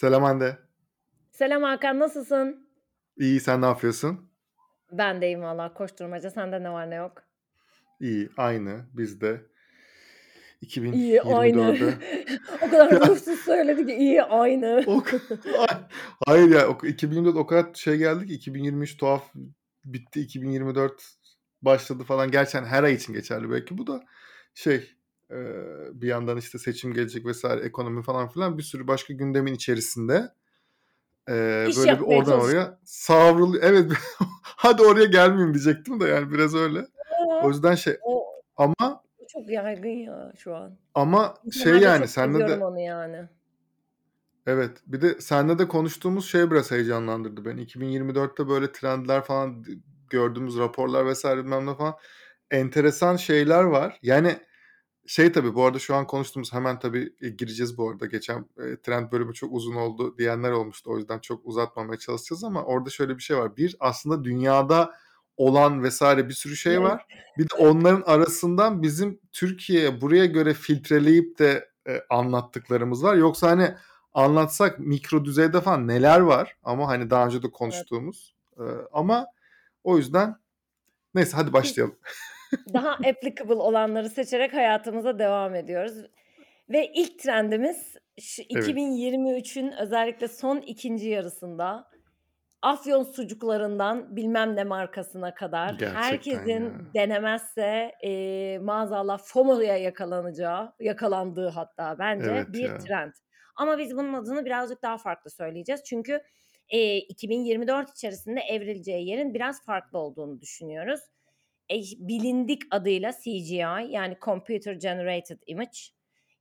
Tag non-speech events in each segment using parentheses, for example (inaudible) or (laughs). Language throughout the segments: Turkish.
Selam Hande. Selam Hakan, nasılsın? İyi, sen ne yapıyorsun? Ben de iyiyim valla koşturmaca. Sende ne var ne yok? İyi, aynı biz de. İyi, aynı. 2024'e (laughs) O kadar (laughs) ruhsuz söyledi ki iyi, aynı. o hayır ya, o 2024 o kadar şey geldi ki 2023 tuhaf bitti, 2024 başladı falan. Gerçi hani her ay için geçerli belki bu da. Şey, bir yandan işte seçim gelecek vs. ekonomi falan filan bir sürü başka gündemin içerisinde, İş böyle bir oradan çalışıyor. oraya savrulu Evet, (laughs) hadi oraya gelmeyeyim diyecektim de yani biraz öyle. O yüzden şey O ama çok yaygın ya şu an. ama şey Ben yani seviyorum de onu yani. Evet, bir de seninle de konuştuğumuz şey biraz heyecanlandırdı beni. 2024'te böyle trendler falan gördüğümüz raporlar vs. bilmem ne falan enteresan şeyler var. Yani şey tabii bu arada şu an konuştuğumuz hemen tabii, eee, gireceğiz bu arada. Geçen, eee, trend bölümü çok uzun oldu diyenler olmuştu. O yüzden çok uzatmamaya çalışacağız ama orada şöyle bir şey var. Bir, aslında dünyada olan vs. bir sürü şey Evet. var. Bir de onların arasından bizim Türkiye'ye buraya göre filtreleyip de, eee, anlattıklarımız var. Yoksa hani anlatsak mikro düzeyde falan neler var ama hani daha önce de Evet. konuştuğumuz. Eee, ama o yüzden neyse hadi başlayalım. (laughs) daha applicable olanları seçerek hayatımıza devam ediyoruz ve ilk trendimiz şu Evet. 2023'ün özellikle son 2'nci yarısında Afyon sucuklarından bilmem ne markasına kadar Gerçekten herkesin ya. denemezse, eee, maazallah FOMO'ya yakalanacağı, yakalandığı hatta bence Evet bir ya. trend. Ama biz bunun adını birazcık daha farklı söyleyeceğiz. Çünkü, eee, 2024 içerisinde evrileceği yerin biraz farklı olduğunu düşünüyoruz. Bilindik adıyla CGI yani Computer Generated Image,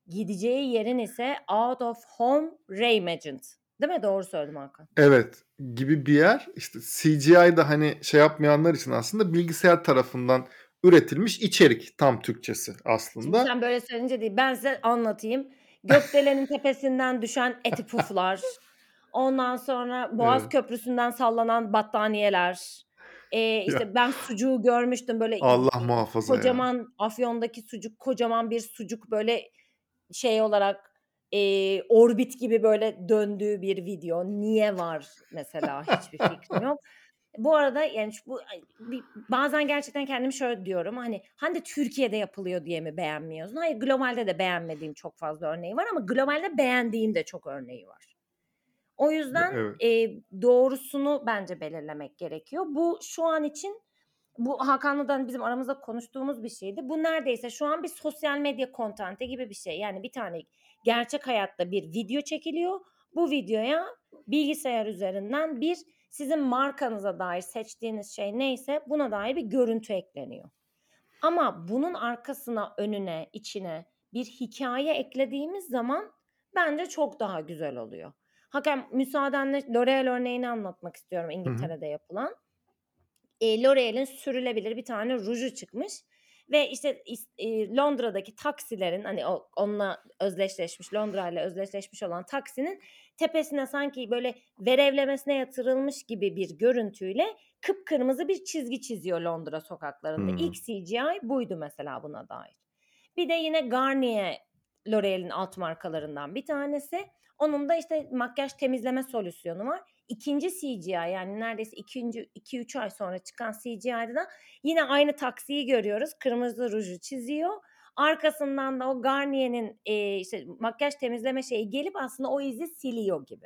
gideceği yerin ise Out of Home Reimagined. Değil mi? Doğru söyledim Hakan. Evet, gibi bir yer. İşte CGI'da hani şey yapmayanlar için aslında bilgisayar tarafından üretilmiş içerik tam Türkçesi Şimdi aslında. sen böyle söyleyince değil, ben size anlatayım. Gökdelenin (laughs) tepesinden düşen eti puflar, ondan sonra Boğaz Evet. Köprüsü'nden sallanan battaniyeler, eee, Ya işte ben sucuğu görmüştüm böyle, Allah muhafaza ya. kocaman Afyon'daki sucuk, kocaman bir sucuk böyle şey olarak, eee, orbit gibi böyle döndüğü bir video. Niye var mesela hiçbir fikrim yok. Bu arada yani şu bu ay bi bazen gerçekten kendime şöyle diyorum, hani, "Hande Türkiye'de yapılıyor diye mi beğenmiyorsun?" Hayır, globalde de beğenmediğim çok fazla örneği var ama globalde beğendiğim de çok örneği var. O yüzden, evet. eee, doğrusunu bence belirlemek gerekiyor. Bu şu an için bu Hakan'la da hani bizim aramızda konuştuğumuz bir şeydi. Bu neredeyse şu an bir sosyal medya content'i gibi bir şey. Yani bir tane gerçek hayatta bir video çekiliyor. Bu videoya bilgisayar üzerinden bir sizin markanıza dair seçtiğiniz şey neyse buna dair bir görüntü ekleniyor. Ama bunun arkasına, önüne, içine bir hikâye eklediğimiz zaman bence çok daha güzel oluyor. Hakan müsaadenle L'Oréal örneğini anlatmak istiyorum. İngiltere'de yapılan. Eee, L'Oréal'in sürülebilir bir tane ruju çıkmış ve işte eee, Londra'daki taksilerin hani o onunla özdeşleşmiş, Londra'yla özdeşleşmiş olan taksinin tepesine sanki böyle verevlemesine yatırılmış gibi bir görüntüyle kıpkırmızı bir çizgi çiziyor Londra sokaklarında. Hımm. İlk CGI buydu mesela buna dair. Bir de yine Garnier L'Oréal'in alt markalarından bir tanesi. Onun da işte makyaj temizleme solüsyonu var. 2'nci CGI yani neredeyse 2'nci 2-3 ay sonra çıkan CGI'da da yine aynı taksiyi görüyoruz. Kırmızı ruju çiziyor. Arkasından da o Garnier'in, eee, işte makyaj temizleme şeyi gelip aslında o izi siliyor gibi.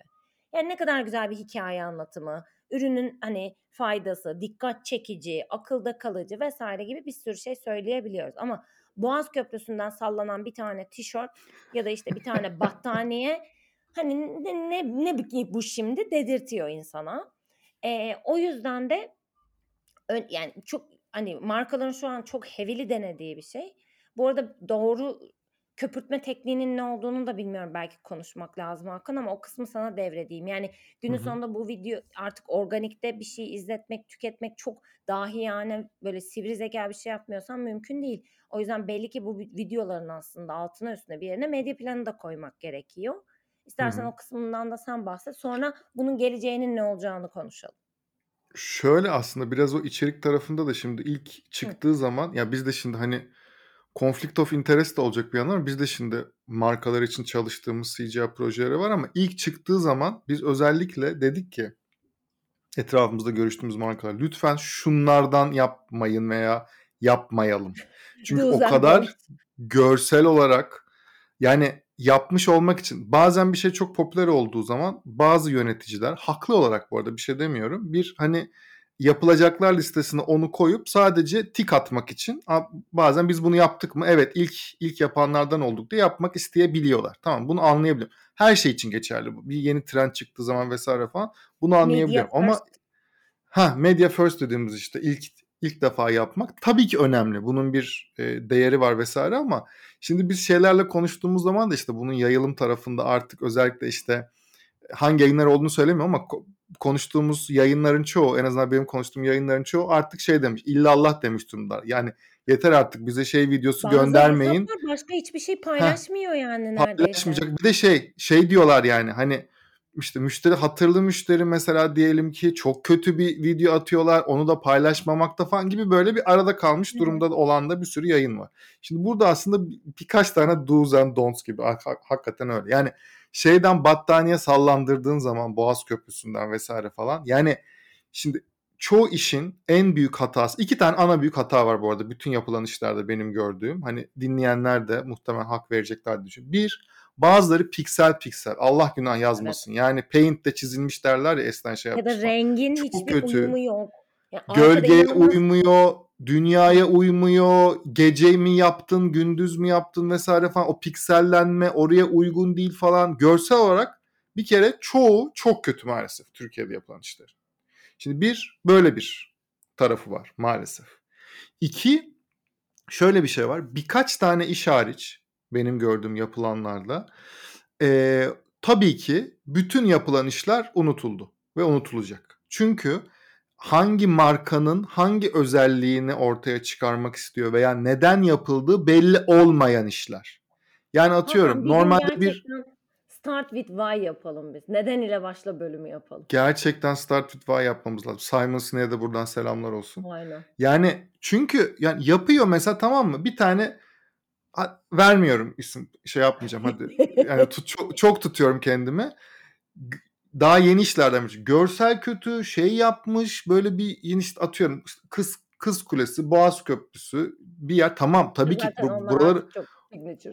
Yani ne kadar güzel bir hikâye anlatımı, ürünün hani faydası, dikkat çekici, akılda kalıcı vs. gibi bir sürü şey söyleyebiliyoruz. Ama Boğaz Köprüsü'nden sallanan bir tane tişört ya da işte bir tane (laughs) battaniye hani ne ne ne bu şimdi dedirtiyor insana. Eee, o yüzden de yani çok hani markaların şu an çok heavily denediği bir şey. Bu arada doğru köpürtme tekniğinin ne olduğunu da bilmiyorum. Belki konuşmak lazım Hakan ama o kısmı sana devredeyim. Yani günün hı. sonunda bu video artık organikte bir şey izletmek, tüketmek çok dahiyane, böyle sivri zekâ bir şey yapmıyorsan mümkün değil. O yüzden belli ki bu vi videoların aslında altına üstüne bir yerine medya planı da koymak gerekiyor. Hı İstersen hı. o kısmından da sen bahset. Sonra bunun geleceğinin ne olacağını konuşalım. Şöyle aslında biraz o içerik tarafında da şimdi ilk Hı. çıktığı zaman ya biz de şimdi hani conflict of interest de olacak bir yandan ama biz de şimdi markalar için çalıştığımız CGI projeleri var ama ilk çıktığı zaman biz özellikle dedik ki etrafımızda görüştüğümüz markalar lütfen şunlardan yapmayın veya yapmayalım. Çünkü o kadar görsel olarak yani yapmış olmak için bazen bir şey çok popüler olduğu zaman bazı yöneticiler haklı olarak bu arada bir şey demiyorum. Bir hani yapılacaklar listesine onu koyup sadece tik atmak için bazen biz bunu yaptık mı? Evet ilk ilk yapanlardan olduk diye yapmak isteyebiliyorlar. Tamam bunu anlayabiliyorum. Her şey için geçerli bu. Bir yeni trend çıktığı zaman vesaire falan bunu anlayabiliyorum. Media Ama ha media first dediğimiz işte ilk ilk defa yapmak tabii ki önemli. Bunun bir e, değeri var vesaire ama şimdi biz şeylerle konuştuğumuz zaman da işte bunun yayılım tarafında artık özellikle işte hangi yayınlar olduğunu söylemiyorum ama konuştuğumuz yayınların çoğu en azından benim konuştuğum yayınların çoğu artık şey demiş illallah demiş durumda. Yani yeter artık bize şey videosu Bazı göndermeyin. başka hiçbir şey paylaşmıyor Heh, yani neredeyse. Paylaşmayacak. Bir de şey şey diyorlar yani hani işte müşteri hatırlı müşteri mesela diyelim ki çok kötü bir video atıyorlar onu da paylaşmamakta falan gibi böyle bir arada kalmış durumda da olan da bir sürü yayın var. Şimdi burada aslında birkaç tane do's and don'ts gibi hakikaten öyle. Yani şeyden battaniye sallandırdığın zaman Boğaz Köprüsü'nden vesaire falan yani şimdi çoğu işin en büyük hatası iki tane ana büyük hata var bu arada bütün yapılan işlerde benim gördüğüm hani dinleyenler de muhtemelen hak verecekler düşün. Bir Bazıları piksel piksel. Allah günah yazmasın. Evet. Yani Paint'te çizilmiş derler ya eskiden şey yapmışlar. Ya da rengin Çok hiçbir kötü. uyumu yok. Yani Gölgeye uymuyor, dünyaya uymuyor, gece mi yaptın, gündüz mü yaptın vesaire falan o piksellenme oraya uygun değil falan. Görsel olarak bir kere çoğu çok kötü maalesef Türkiye'de yapılan işler. Şimdi bir böyle bir tarafı var maalesef. İki şöyle bir şey var. Birkaç tane iş hariç benim gördüğüm yapılanlarda e, tabii ki bütün yapılan işler unutuldu ve unutulacak. Çünkü hangi markanın hangi özelliğini ortaya çıkarmak istiyor veya neden yapıldığı belli olmayan işler. Yani atıyorum Hakan, normalde bir Start with why yapalım biz. Neden ile başla bölümü yapalım. Gerçekten Start with why yapmamız lazım. Simon Sinek'e de buradan selamlar olsun. Aynen. Yani çünkü yani yapıyor mesela tamam mı? Bir tane vermiyorum isim şey yapmayacağım hadi. Yani tut, çok, çok tutuyorum kendimi. Daha yeni işlerden Görsel kötü şey yapmış böyle bir yeni işte atıyorum kız kız kulesi, Boğaz Köprüsü bir yer tamam tabii Zaten ki bu, buraları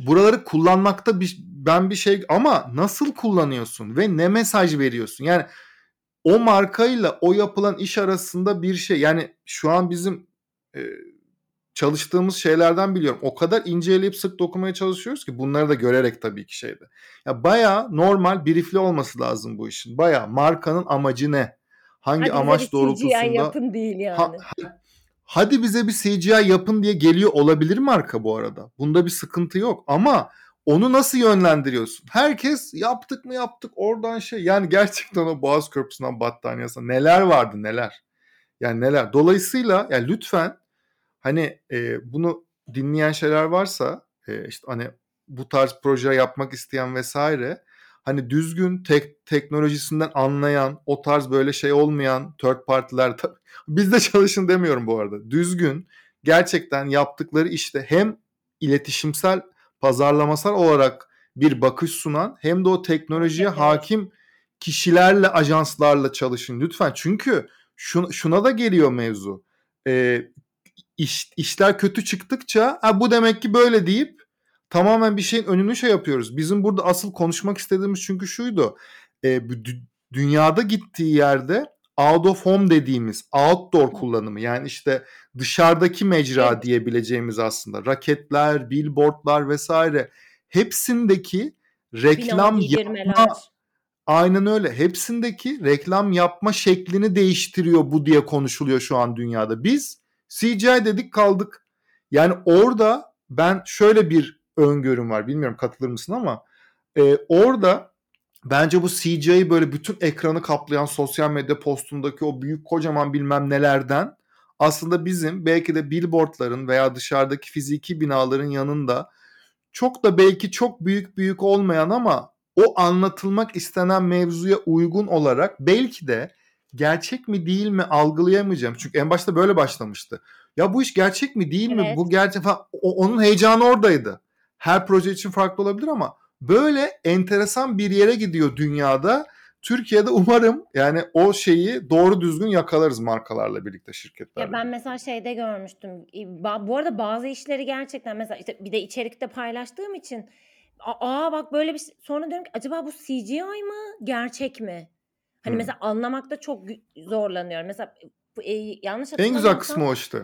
buraları kullanmakta bir, ben bir şey ama nasıl kullanıyorsun ve ne mesaj veriyorsun? Yani o markayla o yapılan iş arasında bir şey yani şu an bizim e, çalıştığımız şeylerden biliyorum. O kadar inceleyip sık dokunmaya çalışıyoruz ki bunları da görerek tabii ki şeyde. Ya baya normal briefli olması lazım bu işin. Baya markanın amacı ne? Hangi hadi amaç bize doğrultusunda? CGI yapın değil yani. Ha, hadi bize bir CGI yapın diye geliyor olabilir marka bu arada. Bunda bir sıkıntı yok ama onu nasıl yönlendiriyorsun? Herkes yaptık mı yaptık oradan şey. Yani gerçekten o Boğaz Köprüsü'nden battaniyesi neler vardı neler. Yani neler. Dolayısıyla yani lütfen Hani e, bunu dinleyen şeyler varsa e, işte hani bu tarz proje yapmak isteyen vesaire hani düzgün tek teknolojisinden anlayan o tarz böyle şey olmayan third partiler (laughs) bizde çalışın demiyorum bu arada. Düzgün gerçekten yaptıkları işte hem iletişimsel pazarlamasal olarak bir bakış sunan hem de o teknolojiye evet. hakim kişilerle ajanslarla çalışın lütfen. Çünkü şuna, şuna da geliyor mevzu. Ee, iş, işler kötü çıktıkça ha, bu demek ki böyle deyip tamamen bir şeyin önünü şey yapıyoruz. Bizim burada asıl konuşmak istediğimiz çünkü şuydu. E, dünyada gittiği yerde out of home dediğimiz outdoor kullanımı yani işte dışarıdaki mecra evet. diyebileceğimiz aslında raketler, billboardlar vesaire hepsindeki reklam yapma aynen öyle hepsindeki reklam yapma şeklini değiştiriyor bu diye konuşuluyor şu an dünyada. Biz CGI dedik kaldık. Yani orada ben şöyle bir öngörüm var. Bilmiyorum katılır mısın ama e, orada bence bu CGI böyle bütün ekranı kaplayan sosyal medya postundaki o büyük kocaman bilmem nelerden aslında bizim belki de billboardların veya dışarıdaki fiziki binaların yanında çok da belki çok büyük büyük olmayan ama o anlatılmak istenen mevzuya uygun olarak belki de gerçek mi değil mi algılayamayacağım. Çünkü en başta böyle başlamıştı. Ya bu iş gerçek mi değil mi? Evet. Bu gerçek falan. O- onun heyecanı oradaydı. Her proje için farklı olabilir ama böyle enteresan bir yere gidiyor dünyada. Türkiye'de umarım yani o şeyi doğru düzgün yakalarız markalarla birlikte şirketlerle. Ya ben mesela şeyde görmüştüm. Bu arada bazı işleri gerçekten mesela işte bir de içerikte paylaştığım için "A- aa bak böyle bir sonra diyorum ki acaba bu CGI mı gerçek mi? Hani Hmm. mesela anlamakta çok zorlanıyorum. Mesela e, yanlış En güzel kısmı o işte.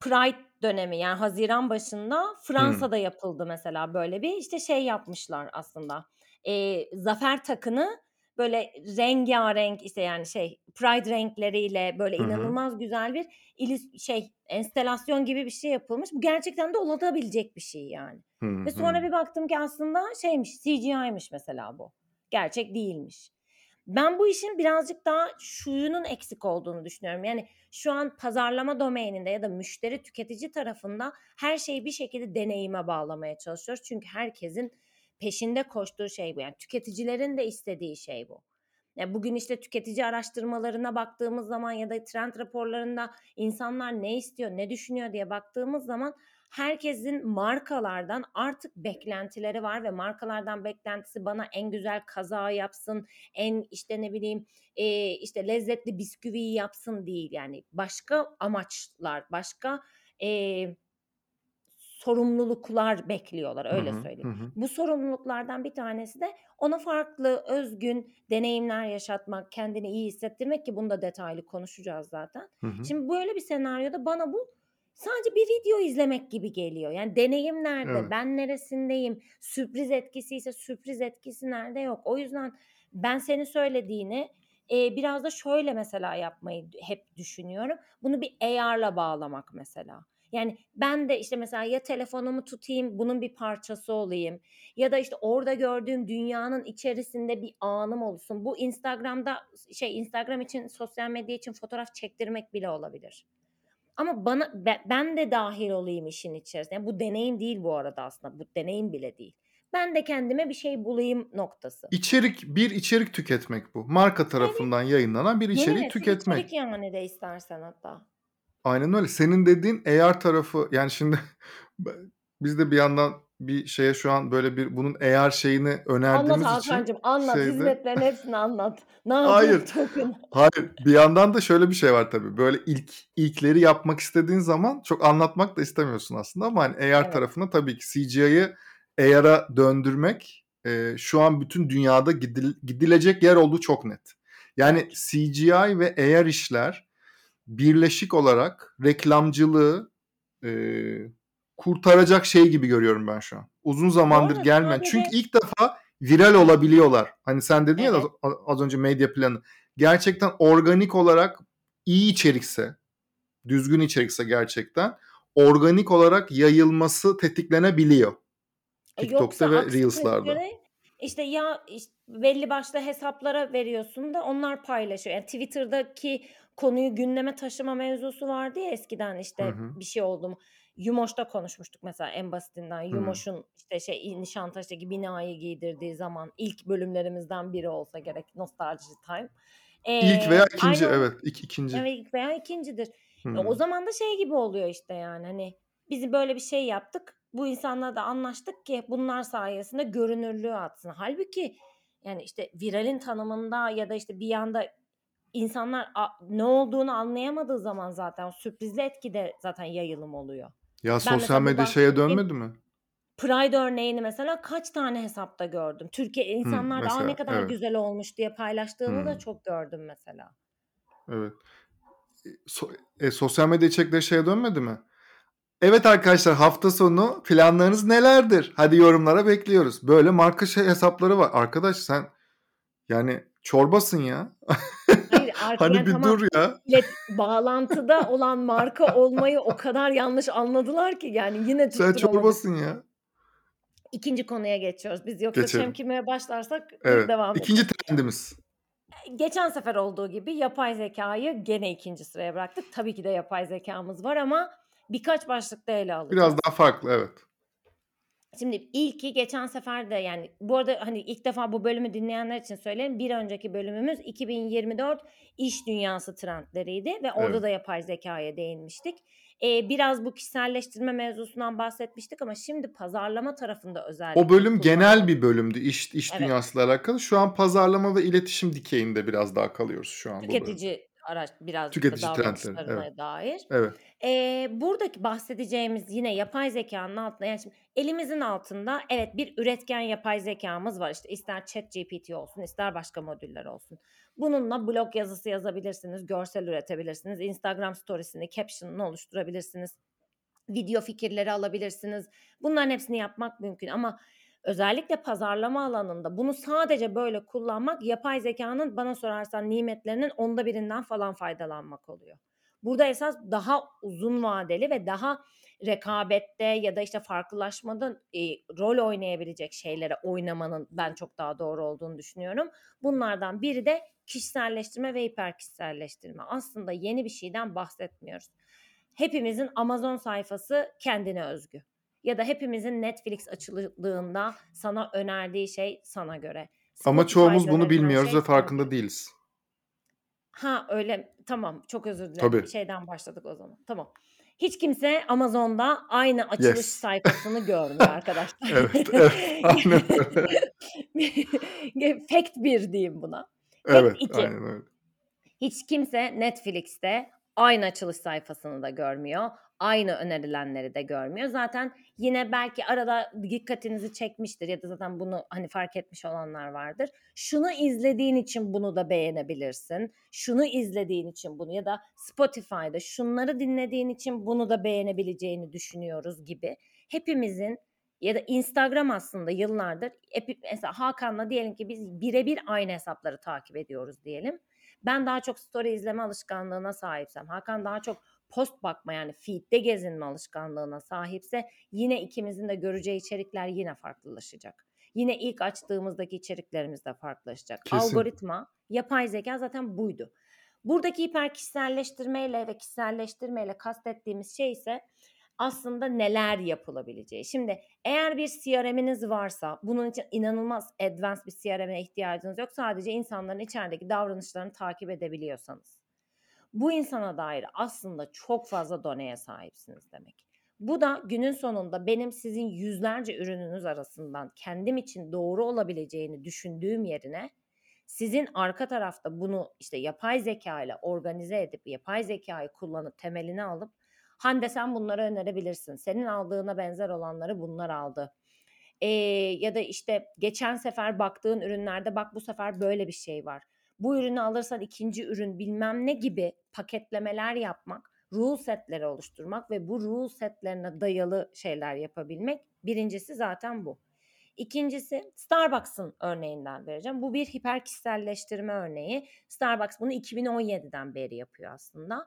Pride dönemi yani Haziran başında Fransa'da yapıldı mesela böyle bir işte şey yapmışlar aslında. Ee, zafer takını böyle rengarenk işte yani şey Pride renkleriyle böyle Hı hı. inanılmaz güzel bir ilis- şey enstelasyon gibi bir şey yapılmış. Bu gerçekten de olabilecek bir şey yani. Hı Ve sonra bir baktım ki aslında şeymiş CGI'miş mesela bu. Gerçek değilmiş. Ben bu işin birazcık daha şuyunun eksik olduğunu düşünüyorum. Yani şu an pazarlama domaininde ya da müşteri tüketici tarafında her şeyi bir şekilde deneyime bağlamaya çalışıyoruz. Çünkü herkesin peşinde koştuğu şey bu. Yani tüketicilerin de istediği şey bu. Ya bugün işte tüketici araştırmalarına baktığımız zaman ya da trend raporlarında insanlar ne istiyor, ne düşünüyor diye baktığımız zaman herkesin markalardan artık beklentileri var ve markalardan beklentisi bana en güzel kazağı yapsın, en işte ne bileyim e, işte lezzetli bisküviyi yapsın değil yani başka amaçlar, başka e, sorumluluklar bekliyorlar öyle hı, söyleyeyim. hı hı. Bu sorumluluklardan bir tanesi de ona farklı, özgün deneyimler yaşatmak, kendini iyi hissettirmek ki bunu da detaylı konuşacağız zaten. Hı hı. Şimdi böyle bir senaryoda bana bu sadece bir video izlemek gibi geliyor. Yani deneyim nerede? Evet. Ben neresindeyim? Sürpriz etkisi ise sürpriz etkisi nerede yok? O yüzden ben senin söylediğini e, biraz da şöyle mesela yapmayı hep düşünüyorum. Bunu bir AR'la bağlamak mesela. Yani ben de işte mesela ya telefonumu tutayım, bunun bir parçası olayım ya da işte orada gördüğüm dünyanın içerisinde bir anım olsun. Bu Instagram'da şey Instagram için, sosyal medya için fotoğraf çektirmek bile olabilir. Ama bana be- ben de dahil olayım işin içerisine. Yani bu deneyim değil bu arada aslında. Bu deneyim bile değil. Ben de kendime bir şey bulayım noktası. İçerik bir içerik tüketmek bu. Marka tarafından yayınlanan bir Yeni içeriği nesil tüketmek. içerik yani de istersen hatta. Aynen öyle. Senin dediğin AR tarafı yani şimdi (laughs) biz de bir yandan bir şeye şu an böyle bir bunun AR şeyini Anlat önerdiğimiz için Hakan'cığım anlat. şeyde Hizmetlerin hepsini anlat. Ne (laughs) Hayır. Hayır. Bir yandan da şöyle bir şey var tabii. Böyle ilk ilkleri yapmak istediğin zaman çok anlatmak da istemiyorsun aslında ama hani AR Evet. tarafına tabii ki CGI'yi AR'a döndürmek e, şu an bütün dünyada gidil- gidilecek yer olduğu çok net. Yani CGI ve AR işler birleşik olarak reklamcılığı e, kurtaracak şey gibi görüyorum ben şu an. Uzun zamandır gelmeyen. Çünkü ilk defa viral olabiliyorlar. Hani sen dedin ya evet. az, az önce medya planı. Gerçekten organik olarak iyi içerikse, düzgün içerikse gerçekten organik olarak yayılması tetiklenebiliyor. E, TikTok'ta Yoksa ve Reels'larda. takdirde işte ya işte belli başlı hesaplara veriyorsun da onlar paylaşıyor. Yani Twitter'daki konuyu gündeme taşıma mevzusu vardı ya eskiden Hı işte hı. bir şey oldu mu? Yumoş'ta konuşmuştuk mesela en basitinden. Yumoş'un işte şey Nişantaşı'ndaki binayı giydirdiği zaman ilk bölümlerimizden biri olsa gerek Nostalji Time. İlk veya Ee, ikinci aynı evet ik, ikinci. Evet ilk veya ikincidir. E, o zaman da şey gibi oluyor işte yani hani biz böyle bir şey yaptık. Bu insanlarla da anlaştık ki bunlar sayesinde görünürlüğü atsın. Halbuki yani işte viralin tanımında ya da işte bir yanda insanlar ne olduğunu anlayamadığı zaman zaten sürprizli etkide zaten yayılım oluyor. Ya Ben sosyal mesela medya şeye dönmedi mi? Pride örneğini mesela kaç tane hesapta gördüm. Türkiye insanlar da ne mesela kadar evet. güzel olmuş diye paylaştığını da çok gördüm mesela. evet. So- e, sosyal medya içerikleri şeye dönmedi mi? Evet arkadaşlar hafta sonu planlarınız nelerdir? Hadi yorumlara bekliyoruz. Böyle marka şey hesapları var. Arkadaş sen yani çorbasın ya. (laughs) Artık Hani yani bir tamam dur ya. ilet bağlantıda olan marka olmayı o kadar yanlış anladılar ki yani yine Sen çorbasın ya. İkinci konuya geçiyoruz. Biz yoksa Geçelim. çemkirmeye başlarsak Evet. devam İkinci edeceğiz. trendimiz. Geçen sefer olduğu gibi yapay zekayı gene ikinci sıraya bıraktık. Tabii ki de yapay zekamız var ama birkaç başlıkta ele Biraz alacağız. daha farklı evet. Şimdi ilki geçen sefer de yani bu arada, hani, ilk defa bu bölümü dinleyenler için söyleyeyim. Bir önceki bölümümüz 2024 iş dünyası trendleriydi ve orada Evet. da yapay zekâya değinmiştik. Eee, biraz bu kişiselleştirme mevzusundan bahsetmiştik ama şimdi pazarlama tarafında özellikle O bölüm genel bir bölümdü iş iş Evet. dünyasıyla alakalı. Şu an pazarlama ve iletişim dikeyinde biraz daha kalıyoruz şu an. Tüketici araç birazcık da Tüketici trendleri, evet. dair. Evet. Eee, buradaki bahsedeceğimiz yine yapay zekânın altında yani şimdi elimizin altında evet bir üretken yapay zekâmız var. İşte ister ChatGPT olsun, ister başka modüller olsun. Bununla blog yazısı yazabilirsiniz, görsel üretebilirsiniz, Instagram stories'ini, caption'ını oluşturabilirsiniz, video fikirleri alabilirsiniz. Bunların hepsini yapmak mümkün ama özellikle pazarlama alanında bunu sadece böyle kullanmak yapay zekânın bana sorarsan nimetlerinin 10'da 1'inden falan faydalanmak oluyor. Burada esas daha uzun vadeli ve daha rekabette ya da, işte, farklılaşmada, eee, rol oynayabilecek şeylere oynamanın ben çok daha doğru olduğunu düşünüyorum. Bunlardan biri de kişiselleştirme ve hiper kişiselleştirme. Aslında yeni bir şeyden bahsetmiyoruz. Hepimizin Amazon sayfası kendine özgü ya da hepimizin Netflix açıldığında sana önerdiği şey sana göre. Ama Spotify'da çoğumuz bunu bilmiyoruz şey ve sana farkında göre. değiliz. Ha, öyle Tamam, çok özür dilerim. Tabii. Şeyden başladık o zaman. Tamam. Hiç kimse Amazon'da aynı açılış Yes. sayfasını (laughs) görmüyor arkadaşlar. Evet, evet. (laughs) Aynen öyle. (laughs) Fact 1 diyeyim buna. Fact Evet, 2. aynen öyle. Hiç kimse Netflix'te aynı açılış sayfasını da görmüyor. Aynı önerilenleri de görmüyor. Zaten yine belki arada dikkatinizi çekmiştir ya da zaten bunu, hani, fark etmiş olanlar vardır. Şunu izlediğin için bunu da beğenebilirsin. Şunu izlediğin için bunu ya da Spotify'da şunları dinlediğin için bunu da beğenebileceğini düşünüyoruz gibi. Hepimizin ya da Instagram aslında yıllardır mesela Hakan'la diyelim ki biz bire bir aynı hesapları takip ediyoruz diyelim. Ben daha çok story izleme alışkanlığına sahipsem, Hakan daha çok post bakma yani feed'de gezinme alışkanlığına sahipse yine ikimizin de göreceği içerikler yine farklılaşacak. Yine ilk açtığımızdaki içeriklerimiz de farklılaşacak. Kesin. Algoritma, yapay zekâ zaten buydu. Buradaki hiper kişiselleştirmeyle ve kişiselleştirmeyle kastettiğimiz şey ise aslında neler yapılabileceği. Şimdi eğer bir CRM'iniz varsa bunun için inanılmaz advanced bir CRM'e ihtiyacınız yok. Sadece insanların içerideki davranışlarını takip edebiliyorsanız. Bu insana dair aslında çok fazla doneye sahipsiniz demek. Bu da günün sonunda benim sizin yüzlerce ürününüz arasından kendim için doğru olabileceğini düşündüğüm yerine sizin arka tarafta bunu, işte, yapay zekâyla organize edip, yapay zekâyı kullanıp, temelini alıp Hande sen bunları önerebilirsin. Senin aldığına benzer olanları bunlar aldı. Eee, ya da, işte, geçen sefer baktığın ürünlerde bak bu sefer böyle bir şey var. Bu ürünü alırsan 2'nci ürün bilmem ne gibi paketlemeler yapmak, rule set'leri oluşturmak ve bu rule set'lerine dayalı şeyler yapabilmek. 1'incisi zaten bu. 2'ncisi Starbucks'ın örneğinden vereceğim. Bu bir hiper kişiselleştirme örneği. Starbucks bunu 2017'den beri yapıyor aslında.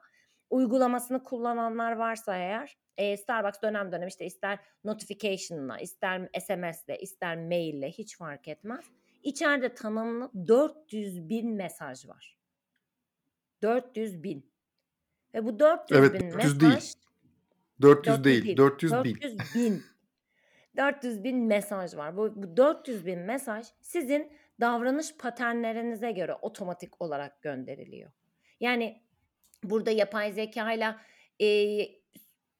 Uygulamasını kullananlar varsa eğer, eee, Starbucks dönem dönem, işte, ister notification'la, ister SMS'le, ister mail'le hiç fark etmez. İçeride tanımlı 400.000 mesaj var. 400.000 ve bu 400.000 Evet, 400 değil. mesaj 400 400 değil, değil, 400 bin. 400.000 400.000 mesaj var. Bu bu 400.000 mesaj sizin davranış paternlerinize göre otomatik olarak gönderiliyor. Yani burada yapay zekâyla, eee,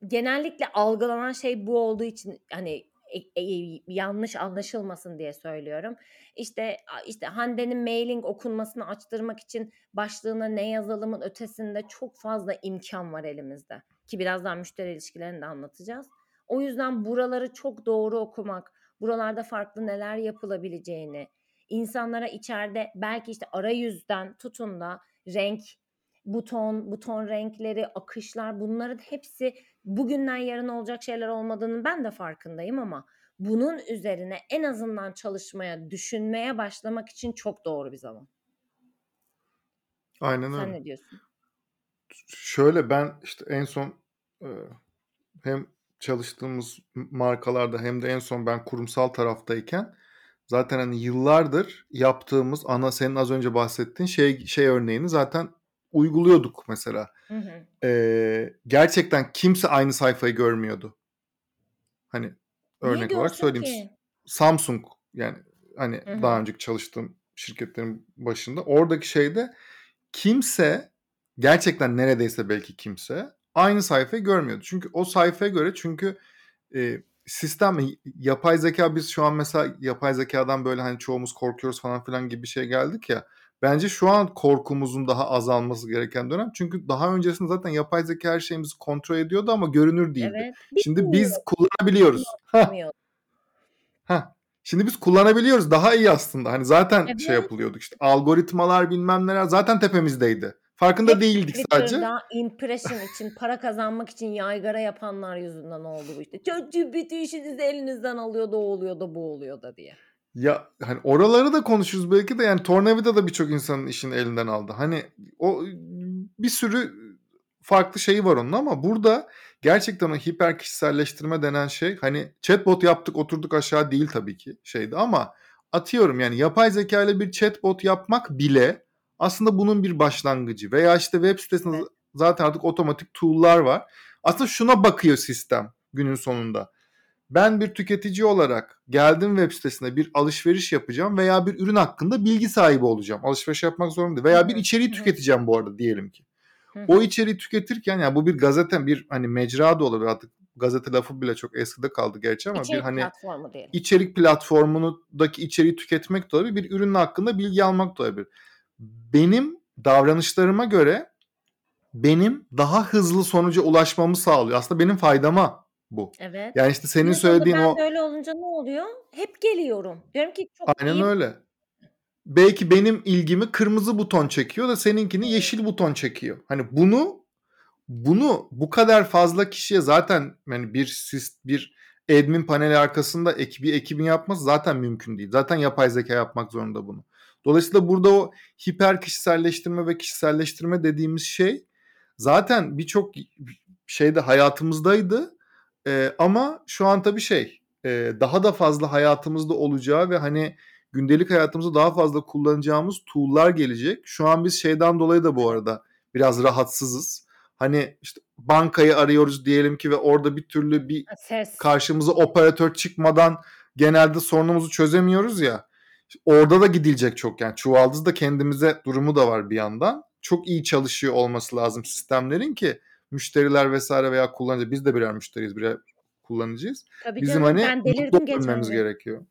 genellikle algılanan şey bu olduğu için, hani, e eee, yanlış anlaşılmasın diye söylüyorum. İşte, işte, Hande'nin mailing okunmasını açtırmak için başlığına ne yazalımın ötesinde çok fazla imkân var elimizde ki birazdan müşteri ilişkilerini de anlatacağız. O yüzden buraları çok doğru okumak, buralarda farklı neler yapılabileceğini, insanlara içeride belki, işte, arayüzden tutun da renk, buton, buton renkleri, akışlar bunların hepsi bugünden yarına olacak şeyler olmadığının ben de farkındayım ama bunun üzerine en azından çalışmaya, düşünmeye başlamak için çok doğru bir zaman. Aynen Sen öyle. ne diyorsun? Şöyle, ben, işte, en son, eee, hem çalıştığımız markalarda hem de en son ben kurumsal taraftayken zaten, hani, yıllardır yaptığımız ana senin az önce bahsettiğin şey şey örneğini zaten uyguluyorduk mesela. Hı hı. Eee, gerçekten kimse aynı sayfayı görmüyordu. Hani, örnek olarak söyleyeyim. Ki? Samsung yani, hani, Hı daha hı. önceki çalıştığım şirketlerin başında oradaki şeyde kimse, gerçekten neredeyse belki kimse aynı sayfayı görmüyordu. Çünkü o sayfaya göre çünkü, eee, sistem yapay zekâ biz şu an mesela yapay zekâdan böyle, hani, çoğumuz korkuyoruz falan filan gibi bir şeye geldik ya. Bence şu an korkumuzun daha azalması gereken dönem. Çünkü daha öncesinde zaten yapay zekâ her şeyimizi kontrol ediyordu ama görünür değildi. Evet. Şimdi biz kullanabiliyoruz. Hah! Şimdi biz kullanabiliyoruz. Daha iyi aslında. Hani, zaten şey Evet. yapılıyorduk işte algoritmalar bilmem neler zaten tepemizdeydi. Farkında Hep değildik sadece. Twitter'da impression için, para kazanmak için yaygara yapanlar yüzünden oldu bu işte. ChatGPT işinizi elinizden alıyor da o oluyor da bu oluyor da diye. Ya, hani, oraları da konuşuruz belki de yani tornavida da birçok insanın işini elinden aldı. Hani, o bir sürü farklı şeyi var onun ama burada gerçekten o hiper kişiselleştirme denen şey, hani, chatbot yaptık oturduk aşağı değil tabii ki şeyde ama atıyorum yani yapay zekâyla bir chatbot yapmak bile aslında bunun bir başlangıcı veya işte web sitesinde Evet. zaten artık otomatik tool'lar var. Aslında şuna bakıyor sistem günün sonunda. Ben bir tüketici olarak geldim web sitesine bir alışveriş yapacağım veya bir ürün hakkında bilgi sahibi olacağım. Alışveriş yapmak zorunda veya bir içeriği tüketeceğim bu arada diyelim ki. O içeriği tüketirken yani bu bir gazete, bir, hani, mecra da olabilir artık gazete lafı bile çok eskide kaldı gerçi ama bir, İçerik hani, platformu diyelim. içerik platformundaki içeriği tüketmek de olabilir, bir ürün hakkında bilgi almak da olabilir. Benim davranışlarıma göre benim daha hızlı sonuca ulaşmamı sağlıyor. Aslında benim faydama bu. Evet. Yani işte senin Günün sonunda söylediğin ben o de öyle olunca ne oluyor? Hep geliyorum. Diyorum ki çok Aynen iyi öyle. Belki benim ilgimi kırmızı buton çekiyor da seninkini yeşil buton çekiyor. Hani, bunu bunu bu kadar fazla kişiye zaten hani, bir sis bir admin paneli arkasında eki bir ekibin yapması zaten mümkün değil. Zaten yapay zekâ yapmak zorunda bunu. Dolayısıyla burada o hiper kişiselleştirme ve kişiselleştirme dediğimiz şey zaten birçok şeyde hayatımızdaydı. Eee, ama şu an tabii şey, eee, daha da fazla hayatımızda olacağı ve, hani, gündelik hayatımızda daha fazla kullanacağımız tool'lar gelecek. Şu an biz şeyden dolayı da bu arada biraz rahatsızız. Hani, işte bankayı arıyoruz diyelim ki ve orada bir türlü bir ses. karşımıza operatör çıkmadan genelde sorunumuzu çözemiyoruz ya. Orada da gidilecek çok yani. Çuvaldızda kendimize durumu da var bir yandan. Çok iyi çalışıyor olması lazım sistemlerin ki müşteriler vs. veya kullanıcı biz de birer müşteriyiz, birer kullanıcıyız. Tabii Bizim, canım hani, ben delirdim geçen gerekiyor.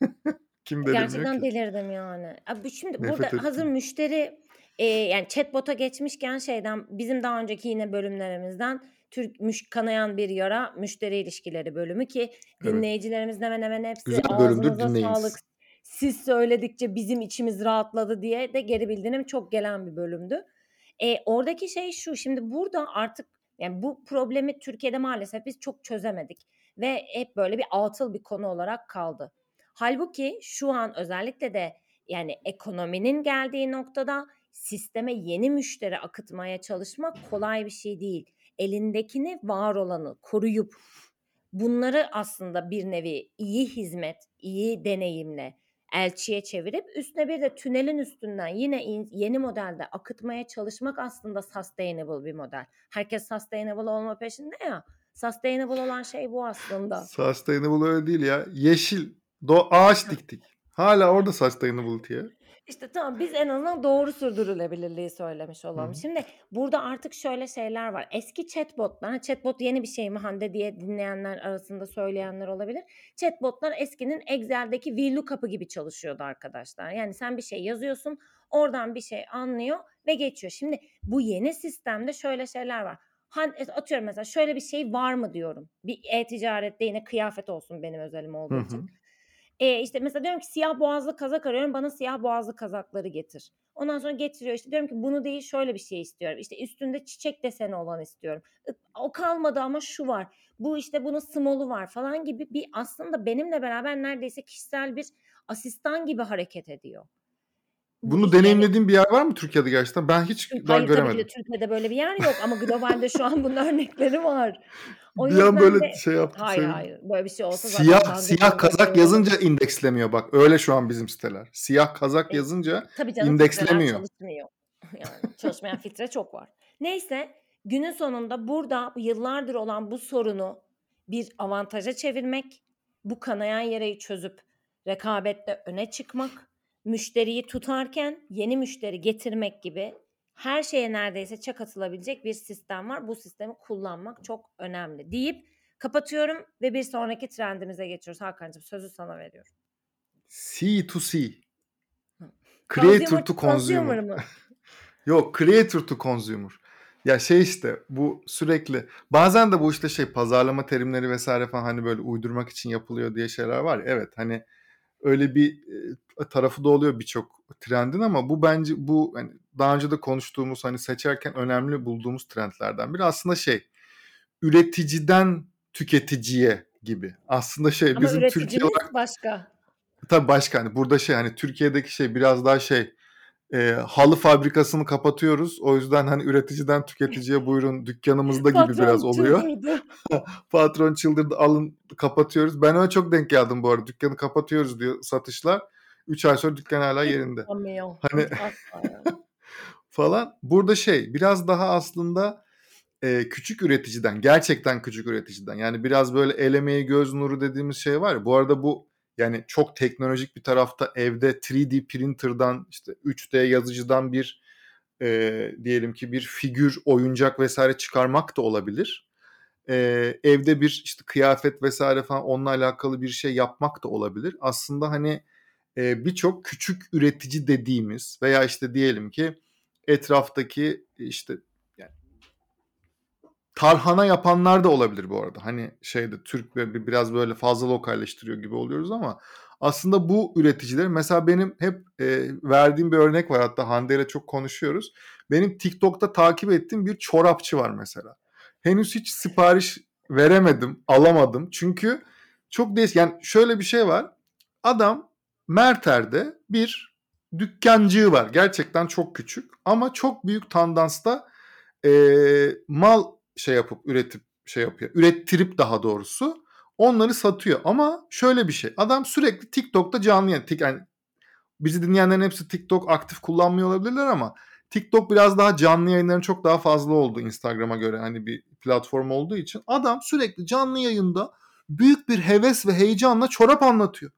(laughs) Kim delirmiyor Gerçekten ki? delirdim yani. A, bu şimdi Nefret burada hazır ettim. müşteri, eee, yani chatbot'a geçmişken şeyden bizim daha önceki yine bölümlerimizden Türk müş kanayan bir yara müşteri ilişkileri bölümü ki Evet. dinleyicilerimizin hemen hemen hepsi Güzel bölümdür, dinleyiniz. sağlık, siz söyledikçe bizim içimiz rahatladı diye de geri bildirim çok gelen bir bölümdü. Eee, oradaki şey şu, şimdi burada artık yani bu problemi Türkiye'de maalesef biz çok çözemedik ve hep böyle bir atıl bir konu olarak kaldı. Hâlbuki şu an özellikle de yani ekonominin geldiği noktada sisteme yeni müşteri akıtmaya çalışmak kolay bir şey değil. Elindekini, var olanı koruyup bunları aslında bir nevi iyi hizmet, iyi deneyimle elçiye çevirip üstüne bir de tünelin üstünden yine in yeni modelde akıtmaya çalışmak aslında sustainable bir model. Herkes sustainable olma peşinde ya. Sustainable olan şey bu aslında. Sustainable öyle değil ya. Yeşil do ağaç diktik. Hâlâ orada sustainability ya. İşte tamam biz en azından doğru sürdürülebilirliği söylemiş Hı olalım. hı. Şimdi burada artık şöyle şeyler var. Eski chatbot'lar, chatbot yeni bir şey mi Hande diye dinleyenler arasında söyleyenler olabilir. Chatbot'lar eskinin Excel'deki VLOOKUP'ı gibi çalışıyordu arkadaşlar. Yani sen bir şey yazıyorsun, oradan bir şey anlıyor ve geçiyor. Şimdi bu yeni sistemde şöyle şeyler var. Han atıyorum mesela şöyle bir şey var mı diyorum. Bir e-ticarette yine kıyafet olsun benim özelim Hı olduğu hı. için. Eee, işte mesela diyorum ki siyah boğazlı kazak arıyorum, bana siyah boğazlı kazakları getir. Ondan sonra getiriyor. İşte diyorum ki bunu değil şöyle bir şey istiyorum. İşte üstünde çiçek deseni olan istiyorum. O kalmadı ama şu var. Bu işte bunun small'u var falan gibi bir aslında benimle beraber neredeyse kişisel bir asistan gibi hareket ediyor. Bu Bunu iş yani deneyimlediğin bir yer var mı Türkiye'de gerçekten? Ben hiç Türk daha hayır tabii ki de göremedim. Türkiye'de böyle bir yer yok ama globalde şu an bunun (laughs) örnekleri var. O Bir an böyle de şey yaptım, hayır sevindim. hayır böyle bir şey olsa zaten Siyah Hande siyah kazak bayılırım. yazınca indekslemiyor bak. Öyle şu an bizim siteler. Siyah kazak E, yazınca tabii canım indekslemiyor. çalışmıyor. (laughs) Yani çalışmayan filtre çok var. Neyse günün sonunda burada yıllardır olan bu sorunu bir avantaja çevirmek bu kanayan yarayı çözüp rekabette öne çıkmak, müşteriyi tutarken yeni müşteri getirmek gibi her şeye neredeyse çak atılabilecek bir sistem var. Bu sistemi kullanmak çok önemli deyip kapatıyorum ve bir sonraki trendimize geçiyoruz. Hakan'cığım sözü sana veriyorum. C to C. Hı. Creator Consumer to consumer? (laughs) Yok, creator to consumer. Ya şey işte bu sürekli bazen de bu işte şey pazarlama terimleri vesaire falan hani böyle uydurmak için yapılıyor diye şeyler var ya. Evet hani öyle bir e, tarafı da oluyor birçok trendin ama bu bence bu hani daha önce de konuştuğumuz hani seçerken önemli bulduğumuz trendlerden biri aslında şey üreticiden tüketiciye gibi. Aslında şey Ama bizim Türkiye olarak başka. tabii başka hani burada şey hani Türkiye'deki şey biraz daha şey e, halı fabrikasını kapatıyoruz. O yüzden hani üreticiden tüketiciye (laughs) buyurun dükkanımızda gibi Patron biraz oluyor. çıldırdı. (laughs) Patron çıldırdı alın kapatıyoruz. Ben öyle çok denk geldim bu arada. Dükkanı kapatıyoruz diyor satışlar. 3 ay sonra dükkan hala yerinde. Hani (laughs) falan. Burada şey biraz daha aslında e, küçük üreticiden gerçekten küçük üreticiden yani biraz böyle el emeği göz nuru dediğimiz şey var ya bu arada bu yani çok teknolojik bir tarafta evde 3D printer'dan işte 3D yazıcıdan bir e, diyelim ki bir figür oyuncak vesaire çıkarmak da olabilir. E, evde bir işte kıyafet vesaire falan onunla alakalı bir şey yapmak da olabilir. Aslında hani e, birçok küçük üretici dediğimiz veya işte diyelim ki etraftaki işte tarhana yapanlar da olabilir bu arada. Hani şeyde Türk ve biraz böyle fazla lokalleştiriyor gibi oluyoruz ama aslında bu üreticiler mesela benim hep e, verdiğim bir örnek var hatta Hande ile çok konuşuyoruz. Benim TikTok'ta takip ettiğim bir çorapçı var mesela. Henüz hiç sipariş veremedim, alamadım. Çünkü çok değişik. Yani şöyle bir şey var. Adam Merter'de bir dükkancığı var. Gerçekten çok küçük ama çok büyük tandansta e, mal şey yapıp üretip şey yapıyor. Ürettirip daha doğrusu onları satıyor. Ama şöyle bir şey. Adam sürekli TikTok'ta canlı yayın. Yani bizi dinleyenlerin hepsi TikTok aktif kullanmıyor olabilirler ama TikTok biraz daha canlı yayınların çok daha fazla oldu Instagram'a göre hani bir platform olduğu için. Adam sürekli canlı yayında büyük bir heves ve heyecanla çorap anlatıyor.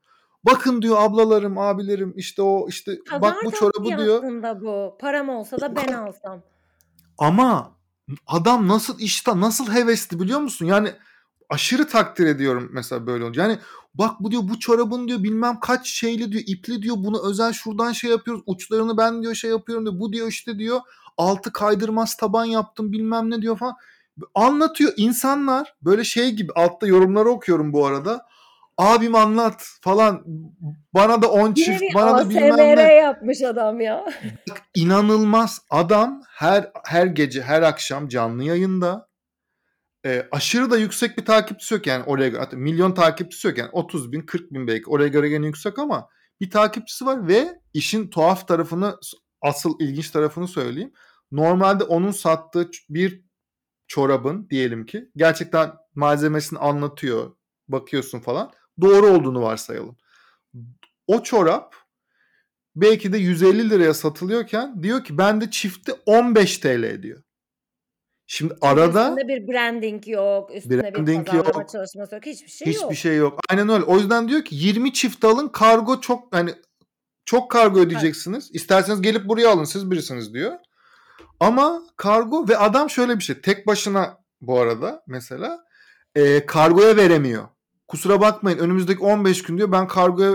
Bakın diyor ablalarım, abilerim işte o işte Pazar bak bu çorabı diyor. aslında bu. Param olsa da ben alsam. Ama adam nasıl işte nasıl hevesli biliyor musun? Yani aşırı takdir ediyorum mesela böyle olunca. Yani bak bu diyor bu çorabın diyor bilmem kaç şeyli diyor ipli diyor bunu özel şuradan şey yapıyoruz uçlarını ben diyor şey yapıyorum diyor bu diyor işte diyor altı kaydırmaz taban yaptım bilmem ne diyor falan. Anlatıyor insanlar böyle şey gibi altta yorumları okuyorum bu arada. Abim anlat falan. Bana da 10 çift Yine bana da bilmem ne. yapmış adam ya. Bak inanılmaz. Adam her her gece her akşam canlı yayında. E, aşırı da yüksek bir takipçisi yok. Yani oraya göre milyon takipçisi yok. Yani 30 bin 40 bin belki. Oraya göre gene yüksek ama bir takipçisi var ve işin tuhaf tarafını asıl ilginç tarafını söyleyeyim. Normalde onun sattığı bir çorabın diyelim ki gerçekten malzemesini anlatıyor bakıyorsun falan doğru olduğunu varsayalım. O çorap belki de 150 liraya satılıyorken diyor ki bende çifti 15 TL diyor. Şimdi arada üstünde bir branding yok, üstünde branding bir pazarlama yok. çalışması yok, hiçbir şey Hiçbir yok. şey yok. Aynen öyle. O yüzden diyor ki 20 çift alın kargo çok hani çok kargo ödeyeceksiniz. İsterseniz gelip buraya alın siz birisiniz diyor. Ama kargo ve adam şöyle bir şey tek başına bu arada mesela e, kargoya veremiyor. Kusura bakmayın önümüzdeki 15 gün diyor ben kargoya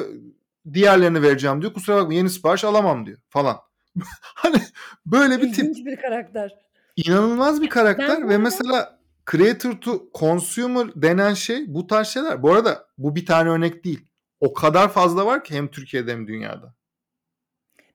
diğerlerini vereceğim diyor. Kusura bakmayın yeni sipariş alamam diyor falan. (laughs) hani böyle bir tip. Bir karakter. İnanılmaz bir Ben karakter bu ve arada mesela creator to consumer denen şey bu tarz şeyler. Bu arada bu bir tane örnek değil. O kadar fazla var ki hem Türkiye'de hem dünyada.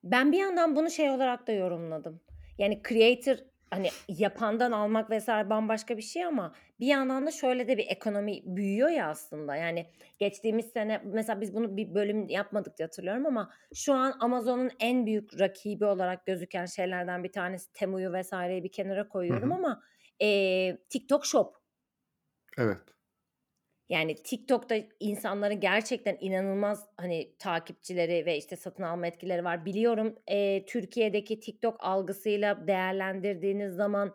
Ben bir yandan bunu şey olarak da yorumladım. Yani creator hani yapandan almak vesaire bambaşka bir şey ama bir yandan da şöyle de bir ekonomi büyüyor ya aslında. Yani geçtiğimiz sene mesela biz bunu bir bölüm yapmadık diye hatırlıyorum ama şu an Amazon'un en büyük rakibi olarak gözüken şeylerden bir tanesi Temu'yu vesaireyi bir kenara koyuyorum hı. ama eee, TikTok Shop. Evet. Yani TikTok'ta insanların gerçekten inanılmaz hani takipçileri ve işte satın alma etkileri var. Biliyorum eee, Türkiye'deki TikTok algısıyla değerlendirdiğiniz zaman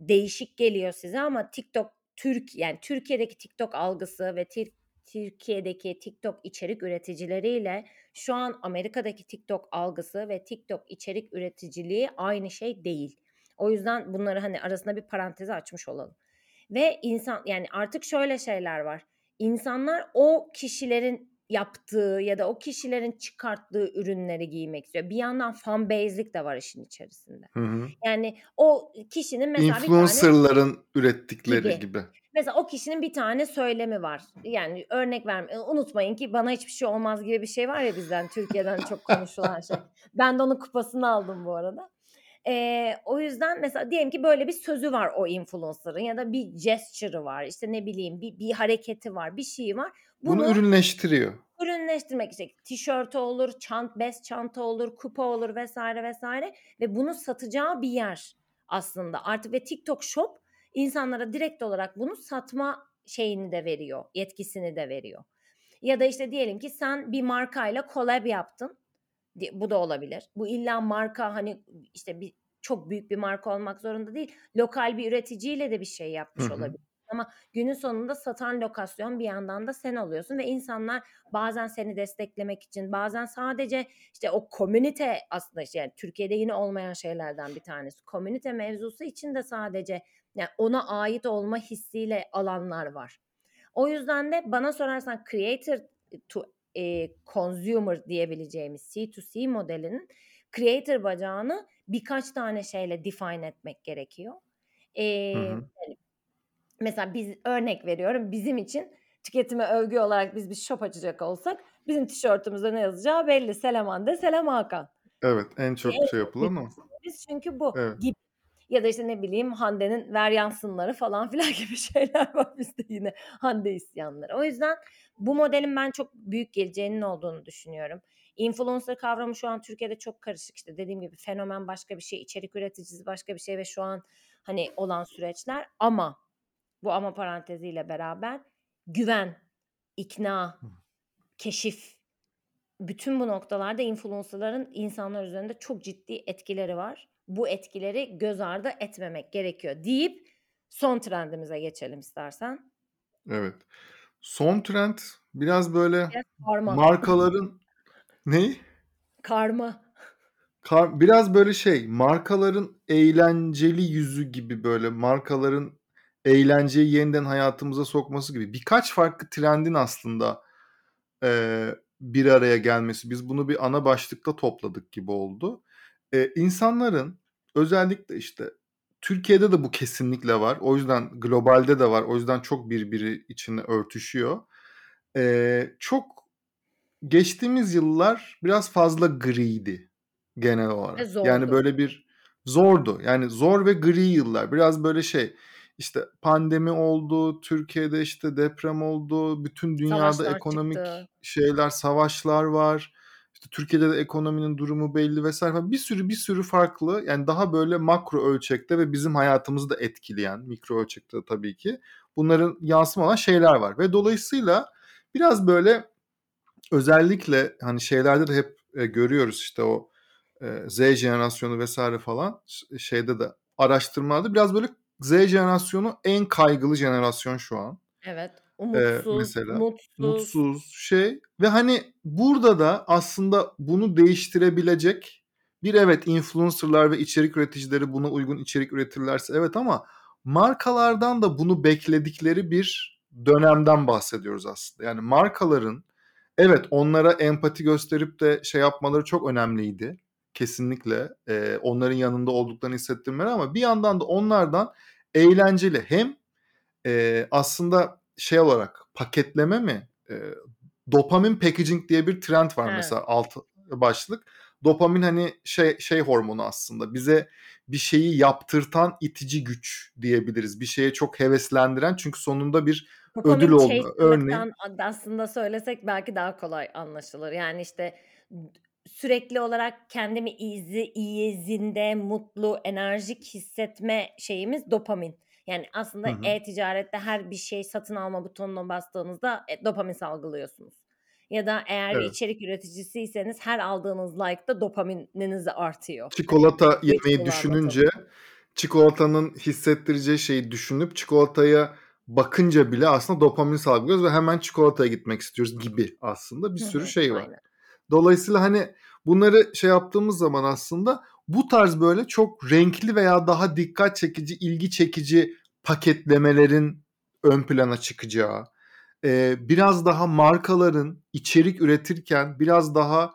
değişik geliyor size ama TikTok Türk yani Türkiye'deki TikTok algısı ve Tik- Türkiye'deki TikTok içerik üreticileriyle şu an Amerika'daki TikTok algısı ve TikTok içerik üreticiliği aynı şey değil. O yüzden bunları hani arasında bir parantezi açmış olalım. Ve insan yani artık şöyle şeyler var. İnsanlar o kişilerin yaptığı ya da o kişilerin çıkarttığı ürünleri giymek istiyor. Bir yandan fan base'lik de var işin içerisinde. Hı hı. Yani o kişinin mesela bir tane Influencer'ların ürettikleri Gibi. gibi. mesela o kişinin bir tane söylemi var. Yani örnek verme unutmayın ki bana hiçbir şey olmaz gibi bir şey var ya bizden Türkiye'den çok konuşulan şey. Ben de onun kupasını aldım bu arada. Ee, o yüzden mesela diyelim ki böyle bir sözü var o influencer'ın ya da bir gesture'ı var. işte ne bileyim bir, bir hareketi var, bir şeyi var. Bunu Bunu ürünleştiriyor. ürünleştirmek işte tişörtü olur, çant, bez çanta olur, kupa olur vesaire vesaire ve bunu satacağı bir yer aslında. Artık ve TikTok Shop insanlara direkt olarak bunu satma şeyini de veriyor, yetkisini de veriyor. Ya da işte diyelim ki sen bir markayla collab yaptın. Bu da olabilir. Bu illa marka hani işte bir çok büyük bir marka olmak zorunda değil. Lokal bir üreticiyle de bir şey yapmış Hı hı. olabilir. Ama günün sonunda satan lokasyon bir yandan da sen oluyorsun ve insanlar bazen seni desteklemek için bazen sadece işte o komünite aslında yani Türkiye'de yine olmayan şeylerden bir tanesi. Komünite mevzusu için de sadece yani ona ait olma hissiyle alanlar var. O yüzden de bana sorarsan creator to e, consumer diyebileceğimiz C2C modelinin creator bacağını birkaç tane şeyle define etmek gerekiyor. E, Hı hı. mesela biz örnek veriyorum bizim için tüketime övgü olarak biz bir shop açacak olsak bizim tişörtümüzde ne yazacağı belli. Selam Hande, Selam Hakan. Evet en çok En şey yapılan o. Biz çünkü bu Evet. gibi. Ya da işte ne bileyim Hande'nin ver yansınları falan filan (laughs) gibi şeyler var bizde yine Hande isyanları. O yüzden bu modelin ben çok büyük geleceğinin olduğunu düşünüyorum. Influencer kavramı şu an Türkiye'de çok karışık işte dediğim gibi fenomen başka bir şey, içerik üreticisi başka bir şey ve şu an hani olan süreçler ama bu ama paranteziyle beraber güven, ikna, keşif bütün bu noktalarda influencerların insanlar üzerinde çok ciddi etkileri var. Bu etkileri göz ardı etmemek gerekiyor deyip son trendimize geçelim istersen. Evet. Son trend biraz böyle Biraz karma. markaların (laughs) ne? Karma. Kar- Biraz böyle şey markaların eğlenceli yüzü gibi böyle markaların eğlenceyi yeniden hayatımıza sokması gibi birkaç farklı trendin aslında e, bir araya gelmesi. Biz bunu bir ana başlıkta topladık gibi oldu. E, insanların özellikle işte Türkiye'de de bu kesinlikle var. O yüzden globalde de var. O yüzden çok birbiri içine örtüşüyor. E, çok geçtiğimiz yıllar biraz fazla griydi genel Ve olarak. zordu. Yani böyle bir zordu. Yani zor ve gri yıllar. Biraz böyle şey işte pandemi oldu, Türkiye'de işte deprem oldu, bütün dünyada Savaşlar ekonomik çıktı. şeyler, savaşlar var. İşte Türkiye'de de ekonominin durumu belli vesaire falan. Bir sürü bir sürü farklı yani daha böyle makro ölçekte ve bizim hayatımızı da etkileyen mikro ölçekte tabii ki bunların yansıma olan şeyler var. Ve dolayısıyla biraz böyle özellikle hani şeylerde de hep e, görüyoruz işte o e, Z jenerasyonu vesaire falan şeyde de araştırmalarda biraz böyle Z jenerasyonu en kaygılı jenerasyon şu an. Evet. E, Umutsuz, mesela mutsuz. mutsuz şey ve hani burada da aslında bunu değiştirebilecek bir evet influencerlar ve içerik üreticileri buna uygun içerik üretirlerse evet ama markalardan da bunu bekledikleri bir dönemden bahsediyoruz aslında. Yani markaların evet onlara empati gösterip de şey yapmaları çok önemliydi. Kesinlikle e, onların yanında olduklarını hissettirmeleri ama bir yandan da onlardan eğlenceli hem e, aslında şey olarak paketleme mi? E, dopamin packaging diye bir trend var He. mesela alt başlık. Dopamin hani şey şey hormonu aslında. Bize bir şeyi yaptırtan itici güç diyebiliriz. Bir şeye çok heveslendiren çünkü sonunda bir ödül Dopamin olma. Örneğin chaser'lıktan ad- aslında söylesek belki daha kolay anlaşılır. Yani işte sürekli olarak kendimi izi, iyi, zinde, mutlu, enerjik hissetme şeyimiz dopamin. Yani aslında Hı hı. e-ticarette her bir şey satın alma butonuna bastığınızda e, dopamin salgılıyorsunuz. Ya da eğer bir evet. içerik üreticisiyseniz her aldığınız like'da dopamininiz artıyor. Çikolata yemeyi düşününce çikolatanın hissettireceği şeyi düşünüp çikolataya bakınca bile aslında dopamin salgılıyoruz ve hemen çikolataya gitmek istiyoruz gibi aslında bir sürü şey var. aynen. Dolayısıyla hani bunları şey yaptığımız zaman aslında bu tarz böyle çok renkli veya daha dikkat çekici, ilgi çekici paketlemelerin ön plana çıkacağı, e, biraz daha markaların içerik üretirken biraz daha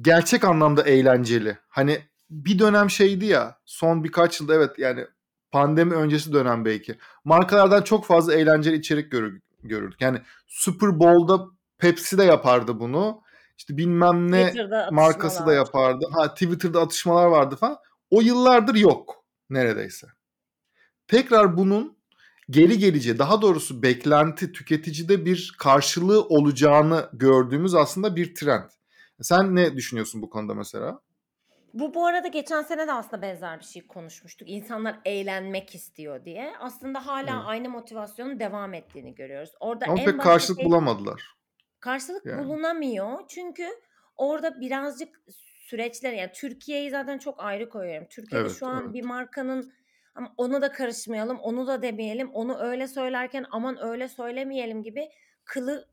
gerçek anlamda eğlenceli. Hani bir dönem şeydi ya son birkaç yılda evet yani pandemi öncesi dönem belki. Markalardan çok fazla eğlenceli içerik görür, görürdük. Yani Super Bowl'da Pepsi de yapardı bunu. İşte bilmem ne Twitter'da markası da yapardı. Ha Twitter'da atışmalar vardı falan. O yıllardır yok neredeyse. Tekrar bunun geri geleceği, daha doğrusu beklenti tüketicide bir karşılığı olacağını gördüğümüz aslında bir trend. Sen ne düşünüyorsun bu konuda mesela? Bu bu arada geçen sene de aslında benzer bir şey konuşmuştuk. İnsanlar eğlenmek istiyor diye. Aslında hala Evet. aynı motivasyonun devam ettiğini görüyoruz. Orada Ama en pek karşılık şey bulamadılar. karşılık Yani. bulunamıyor. Çünkü orada birazcık süreçler yani Türkiye'yi zaten çok ayrı koyuyorum. Türkiye'de Evet, şu an evet. bir markanın ama ona da karışmayalım, onu da demeyelim, onu öyle söylerken aman öyle söylemeyelim gibi kılı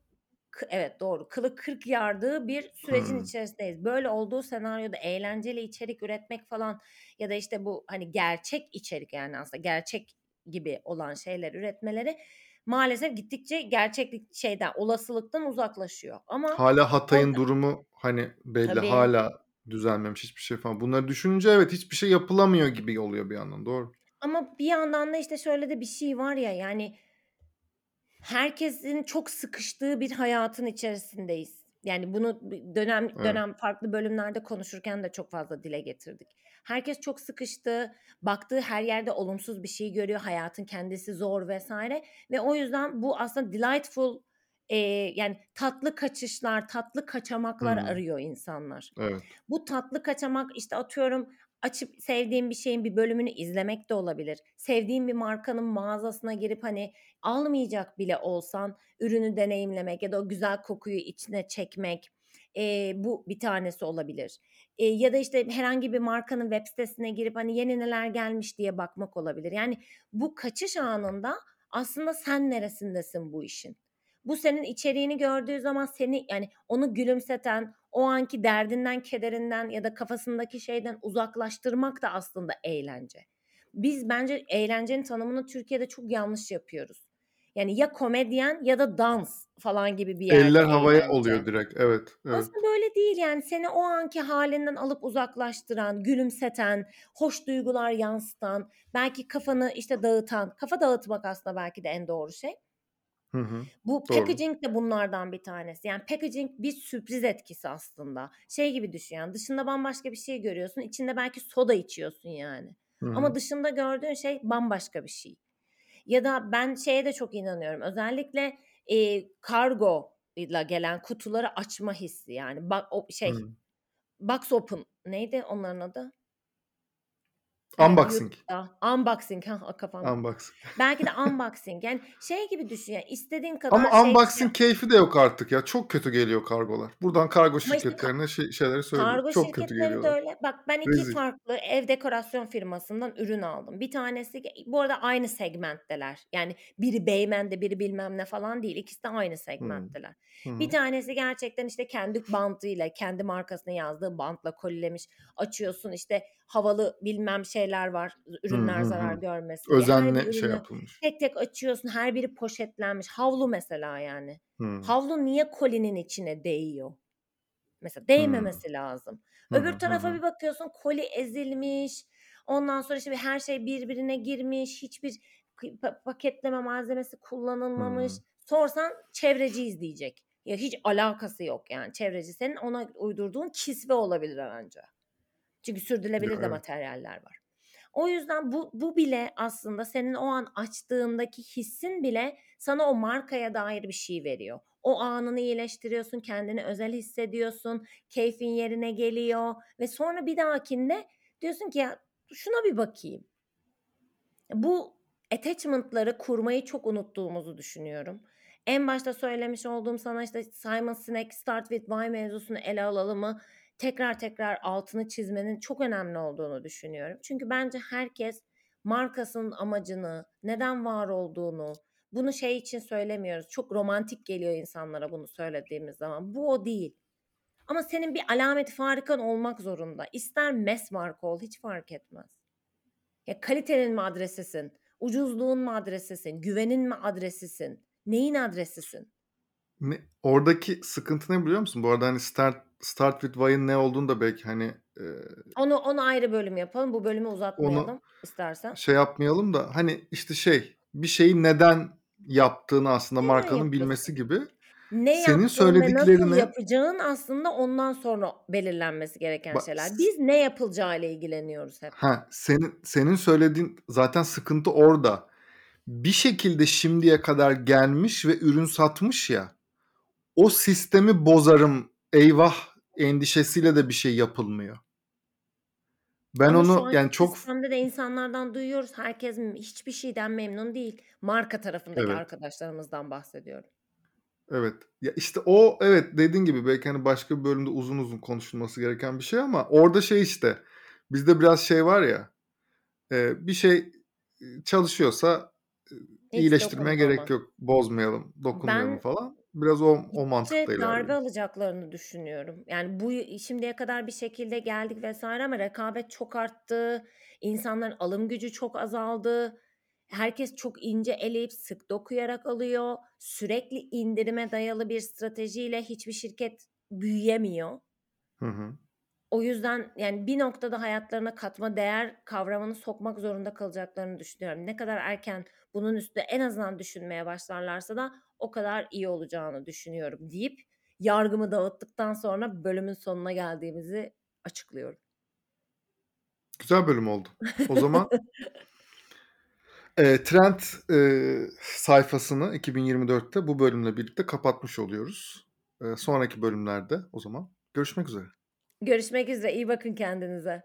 kı- evet doğru kılı kırk yardığı bir sürecin Hmm. içerisindeyiz. Böyle olduğu senaryoda eğlenceli içerik üretmek falan ya da işte bu hani gerçek içerik yani aslında gerçek gibi olan şeyler üretmeleri maalesef gittikçe gerçeklik şeyden olasılıktan uzaklaşıyor. Ama Hala Hatay'ın durumu hani belli tabii hala düzelmemiş hiçbir şey falan. Bunları düşününce evet hiçbir şey yapılamıyor gibi oluyor bir yandan doğru. Ama bir yandan da işte şöyle de bir şey var ya yani herkesin çok sıkıştığı bir hayatın içerisindeyiz. Yani bunu bir dönem Evet. dönem farklı bölümlerde konuşurken de çok fazla dile getirdik. Herkes çok sıkıştı, baktığı her yerde olumsuz bir şey görüyor, hayatın kendisi zor vesaire ve o yüzden bu aslında delightful e, yani tatlı kaçışlar, tatlı kaçamaklar Hmm. arıyor insanlar. Evet. Bu tatlı kaçamak işte atıyorum açıp sevdiğim bir şeyin bir bölümünü izlemek de olabilir. Sevdiğim bir markanın mağazasına girip hani almayacak bile olsan ürünü deneyimlemek ya da o güzel kokuyu içine çekmek e, bu bir tanesi olabilir. E, ya da işte herhangi bir markanın web sitesine girip hani yeni neler gelmiş diye bakmak olabilir. Yani bu kaçış anında aslında sen neresindesin bu işin? Bu senin içeriğini gördüğü zaman seni yani onu gülümseten, o anki derdinden, kederinden ya da kafasındaki şeyden uzaklaştırmak da aslında eğlence. Biz bence eğlencenin tanımını Türkiye'de çok yanlış yapıyoruz. Yani ya komedyen ya da dans falan gibi bir yerde Eller havaya eğlence. oluyor direkt. Evet, evet. Aslında böyle değil yani seni o anki halinden alıp uzaklaştıran, gülümseten, hoş duygular yansıtan, belki kafanı işte dağıtan, kafa dağıtmak aslında belki de en doğru şey. Hı hı. Bu Doğru. packaging de bunlardan bir tanesi. Yani packaging bir sürpriz etkisi aslında. Şey gibi düşün yani dışında bambaşka bir şey görüyorsun. içinde belki soda içiyorsun yani. Hı hı. Ama dışında gördüğün şey bambaşka bir şey. Ya da ben şeye de çok inanıyorum. Özellikle e, kargo ile gelen kutuları açma hissi yani. Bak o şey Hı. box open neydi onların adı? Unboxing. YouTube'da. Unboxing. Ha kafamda. Unboxing. Belki de unboxing. Yani şey gibi düşün ya istediğin kadar Ama şey unboxing keyfi de yok artık ya. Çok kötü geliyor kargolar. Buradan kargo Ama işte ka- şirketlerine şey, şeyleri söylüyorum. Kargo Çok kötü şirketleri de geliyorlar. öyle. Bak ben iki Rezil. farklı ev dekorasyon firmasından ürün aldım. Bir tanesi bu arada aynı segmentteler. Yani biri Beymen'de biri bilmem ne falan değil. İkisi de aynı segmentteler. Hı Bir tanesi gerçekten işte kendi bantıyla, kendi markasını yazdığı bantla kolilemiş. Açıyorsun işte havalı bilmem şeyler var. Hı Ürünler hı zarar hı. görmesin. Her bir Özenle şey yapılmış. tek tek açıyorsun. Her biri poşetlenmiş. Havlu mesela yani. Hı. Havlu niye kolinin içine değiyor? Mesela Hı. değmemesi lazım. Hı hı Öbür hı tarafa hı. bir bakıyorsun koli ezilmiş. Ondan sonra işte her şey birbirine girmiş. Hiçbir paketleme malzemesi kullanılmamış. Hı. Sorsan çevreciyiz diyecek. Ya hiç alakası yok yani çevreci. Senin ona uydurduğun kisve olabilir anca. Çünkü sürdürülebilir de materyaller var. O yüzden bu, bu bile aslında senin o an açtığındaki hissin bile sana o markaya dair bir şey veriyor. O anını iyileştiriyorsun, kendini özel hissediyorsun, keyfin yerine geliyor ve sonra bir dahakinde diyorsun ki ya şuna bir bakayım. Bu attachment'ları kurmayı çok unuttuğumuzu düşünüyorum. En başta söylemiş olduğum sana işte Simon Sinek Start with Why mevzusunu ele alalımı tekrar tekrar altını çizmenin çok önemli olduğunu düşünüyorum. Çünkü bence herkes markasının amacını, neden var olduğunu, bunu şey için söylemiyoruz. Çok romantik geliyor insanlara bunu söylediğimiz zaman. Bu o değil. Ama senin bir alameti farikan olmak zorunda. İster mass marka ol, hiç fark etmez. Ya kalitenin mi adresisin? Ucuzluğun mu adresisin? Güvenin mi adresisin? Neyin adresisin? Ne oradaki sıkıntı ne biliyor musun? Bu arada, hani, start start with why'ın ne olduğunu da belki, hani, eee Onu onu ayrı bölüm yapalım. Bu bölümü onu uzatmayalım istersen. şey yapmayalım da, hani, işte, şey, bir şeyi neden yaptığını aslında Neden markanın yapıyorsun? bilmesi gibi. Ne Senin ve nasıl söylediklerini yapacağın aslında ondan sonra belirlenmesi gereken Ba şeyler. Biz ne yapılacağıyla ilgileniyoruz hep. Ha, senin senin söylediğin zaten sıkıntı orada. Bir şekilde şimdiye kadar gelmiş ve ürün satmış ya, o sistemi bozarım, eyvah endişesiyle de bir şey yapılmıyor. Ben Ama onu, yani, çok sistemde de insanlardan duyuyoruz. Herkes hiçbir şeyden memnun değil. Marka tarafındaki Evet. arkadaşlarımızdan bahsediyorum. Evet. Ya, işte, o evet, dediğin gibi belki, hani, başka bir bölümde uzun uzun konuşulması gereken bir şey ama orada şey, işte, bizde biraz şey var ya, eee, bir şey, eee, çalışıyorsa, Hiç iyileştirmeye gerek yok, bozmayalım, dokunmayalım Ben falan. Biraz o o mantıkta gittikçe darbe ilerliyor. alacaklarını düşünüyorum. Yani, bu şimdiye kadar bir şekilde geldik vs. ama rekabet çok arttı. İnsanların alım gücü çok azaldı. Herkes çok ince eleyip sık dokuyarak alıyor. Sürekli indirime dayalı bir stratejiyle hiçbir şirket büyüyemiyor. Hı hı. O yüzden, yani, bir noktada hayatlarına katma değer kavramını sokmak zorunda kalacaklarını düşünüyorum. Ne kadar erken bunun üstüne en azından düşünmeye başlarlarsa da o kadar iyi olacağını düşünüyorum deyip yargımı dağıttıktan sonra bölümün sonuna geldiğimizi açıklıyorum. Güzel bölüm oldu. O zaman eee, (laughs) trend, eee, sayfasını 2024'te bu bölümle birlikte kapatmış oluyoruz. Eee, sonraki bölümlerde o zaman görüşmek üzere. Görüşmek üzere. İyi bakın kendinize.